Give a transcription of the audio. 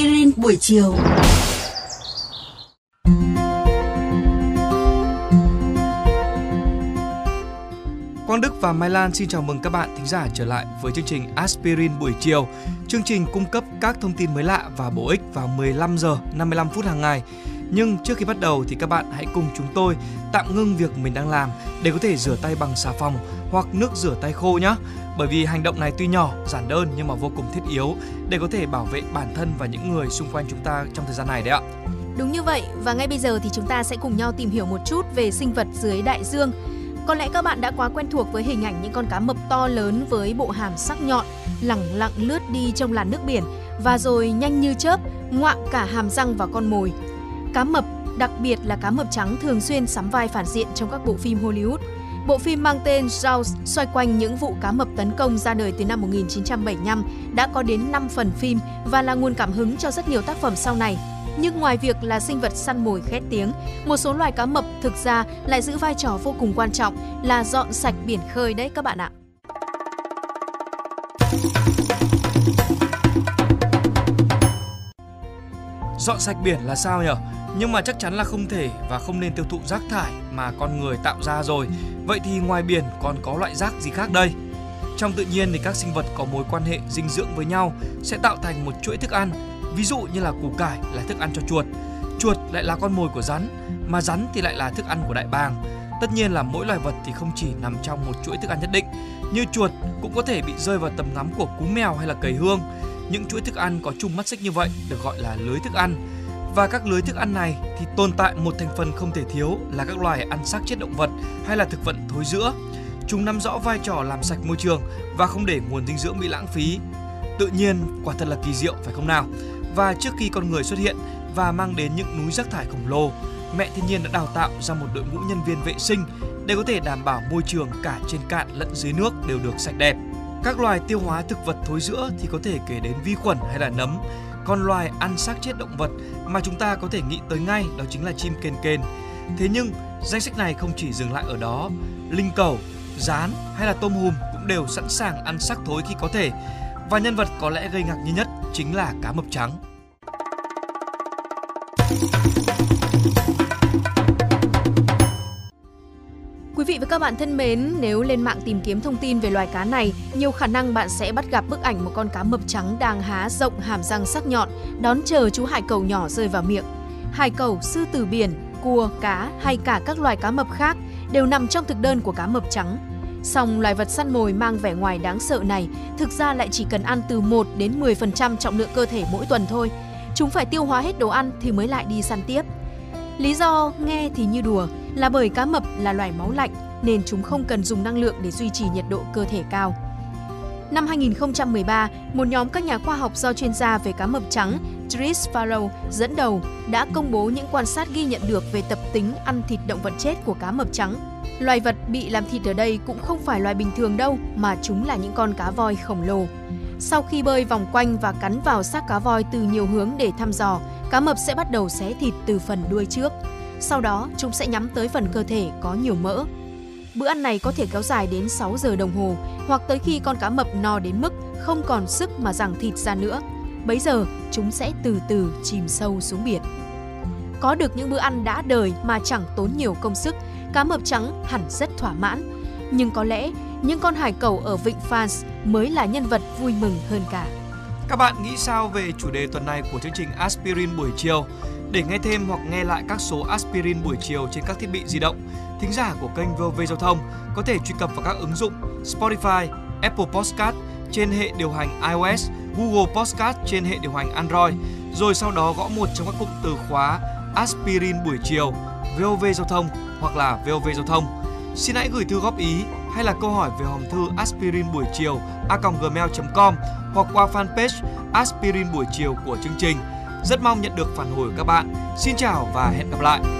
aspirin buổi chiều. Quang Đức và Mai Lan xin chào mừng các bạn thính giả trở lại với chương trình Aspirin buổi chiều. Chương trình cung cấp các thông tin mới lạ và bổ ích vào 15 giờ 55 phút hàng ngày. Nhưng trước khi bắt đầu thì các bạn hãy cùng chúng tôi tạm ngưng việc mình đang làm để có thể rửa tay bằng xà phòng hoặc nước rửa tay khô nhé. Bởi vì hành động này tuy nhỏ, giản đơn nhưng mà vô cùng thiết yếu để có thể bảo vệ bản thân và những người xung quanh chúng ta trong thời gian này đấy ạ. Đúng như vậy và ngay bây giờ thì chúng ta sẽ cùng nhau tìm hiểu một chút về sinh vật dưới đại dương. Có lẽ các bạn đã quá quen thuộc với hình ảnh những con cá mập to lớn với bộ hàm sắc nhọn, lẳng lặng lướt đi trong làn nước biển và rồi nhanh như chớp ngoạm cả hàm răng vào con mồi. Cá mập, đặc biệt là cá mập trắng thường xuyên sắm vai phản diện trong các bộ phim Hollywood. Bộ phim mang tên Jaws xoay quanh những vụ cá mập tấn công ra đời từ năm 1975 đã có đến 5 phần phim và là nguồn cảm hứng cho rất nhiều tác phẩm sau này. Nhưng ngoài việc là sinh vật săn mồi khét tiếng, một số loài cá mập thực ra lại giữ vai trò vô cùng quan trọng là dọn sạch biển khơi đấy các bạn ạ. Dọn sạch biển là sao nhỉ? Nhưng mà chắc chắn là không thể và không nên tiêu thụ rác thải mà con người tạo ra rồi. Vậy thì ngoài biển còn có loại rác gì khác đây? Trong tự nhiên thì các sinh vật có mối quan hệ dinh dưỡng với nhau sẽ tạo thành một chuỗi thức ăn. Ví dụ như là củ cải là thức ăn cho chuột, chuột lại là con mồi của rắn, mà rắn thì lại là thức ăn của đại bàng. Tất nhiên là mỗi loài vật thì không chỉ nằm trong một chuỗi thức ăn nhất định, như chuột cũng có thể bị rơi vào tầm ngắm của cú mèo hay là cầy hương. Những chuỗi thức ăn có chung mắt xích như vậy được gọi là lưới thức ăn. Và các lưới thức ăn này thì tồn tại một thành phần không thể thiếu là các loài ăn xác chết động vật hay là thực vật thối rữa. Chúng nắm rõ vai trò làm sạch môi trường và không để nguồn dinh dưỡng bị lãng phí. Tự nhiên quả thật là kỳ diệu phải không nào? Và trước khi con người xuất hiện và mang đến những núi rác thải khổng lồ, mẹ thiên nhiên đã đào tạo ra một đội ngũ nhân viên vệ sinh để có thể đảm bảo môi trường cả trên cạn lẫn dưới nước đều được sạch đẹp. Các loài tiêu hóa thực vật thối rữa thì có thể kể đến vi khuẩn hay là nấm, còn loài ăn xác chết động vật mà chúng ta có thể nghĩ tới ngay đó chính là chim kền kền. Thế nhưng danh sách này không chỉ dừng lại ở đó, linh cầu, rán hay là tôm hùm cũng đều sẵn sàng ăn xác thối khi có thể. Và nhân vật có lẽ gây ngạc nhiên nhất chính là cá mập trắng. Và các bạn thân mến, nếu lên mạng tìm kiếm thông tin về loài cá này, nhiều khả năng bạn sẽ bắt gặp bức ảnh một con cá mập trắng đang há rộng hàm răng sắc nhọn, đón chờ chú hải cẩu nhỏ rơi vào miệng. Hải cẩu, sư tử biển, cua, cá hay cả các loài cá mập khác đều nằm trong thực đơn của cá mập trắng. Song loài vật săn mồi mang vẻ ngoài đáng sợ này thực ra lại chỉ cần ăn từ 1 đến 10% trọng lượng cơ thể mỗi tuần thôi. Chúng phải tiêu hóa hết đồ ăn thì mới lại đi săn tiếp. Lý do nghe thì như đùa là bởi cá mập là loài máu lạnh nên chúng không cần dùng năng lượng để duy trì nhiệt độ cơ thể cao. Năm 2013, một nhóm các nhà khoa học do chuyên gia về cá mập trắng Tris Farrow dẫn đầu đã công bố những quan sát ghi nhận được về tập tính ăn thịt động vật chết của cá mập trắng. Loài vật bị làm thịt ở đây cũng không phải loài bình thường đâu, mà chúng là những con cá voi khổng lồ. Sau khi bơi vòng quanh và cắn vào xác cá voi từ nhiều hướng để thăm dò, cá mập sẽ bắt đầu xé thịt từ phần đuôi trước. Sau đó, chúng sẽ nhắm tới phần cơ thể có nhiều mỡ. Bữa ăn này có thể kéo dài đến 6 giờ đồng hồ hoặc tới khi con cá mập no đến mức không còn sức mà giằng thịt ra nữa. Bấy giờ, chúng sẽ từ từ chìm sâu xuống biển. Có được những bữa ăn đã đời mà chẳng tốn nhiều công sức, cá mập trắng hẳn rất thỏa mãn. Nhưng có lẽ những con hải cẩu ở Vịnh France mới là nhân vật vui mừng hơn cả. Các bạn nghĩ sao về chủ đề tuần này của chương trình Aspirin buổi chiều? Để nghe thêm hoặc nghe lại các số Aspirin buổi chiều trên các thiết bị di động, thính giả của kênh VOV Giao thông có thể truy cập vào các ứng dụng Spotify, Apple Podcast trên hệ điều hành iOS, Google Podcast trên hệ điều hành Android, rồi sau đó gõ một trong các cụm từ khóa Aspirin buổi chiều, VOV Giao thông hoặc là VOV Giao thông. Xin hãy gửi thư góp ý hay là câu hỏi về hòm thư aspirin buổi chiều a.gmail.com hoặc qua fanpage aspirin buổi chiều của chương trình. Rất mong nhận được phản hồi của các bạn. Xin chào và hẹn gặp lại!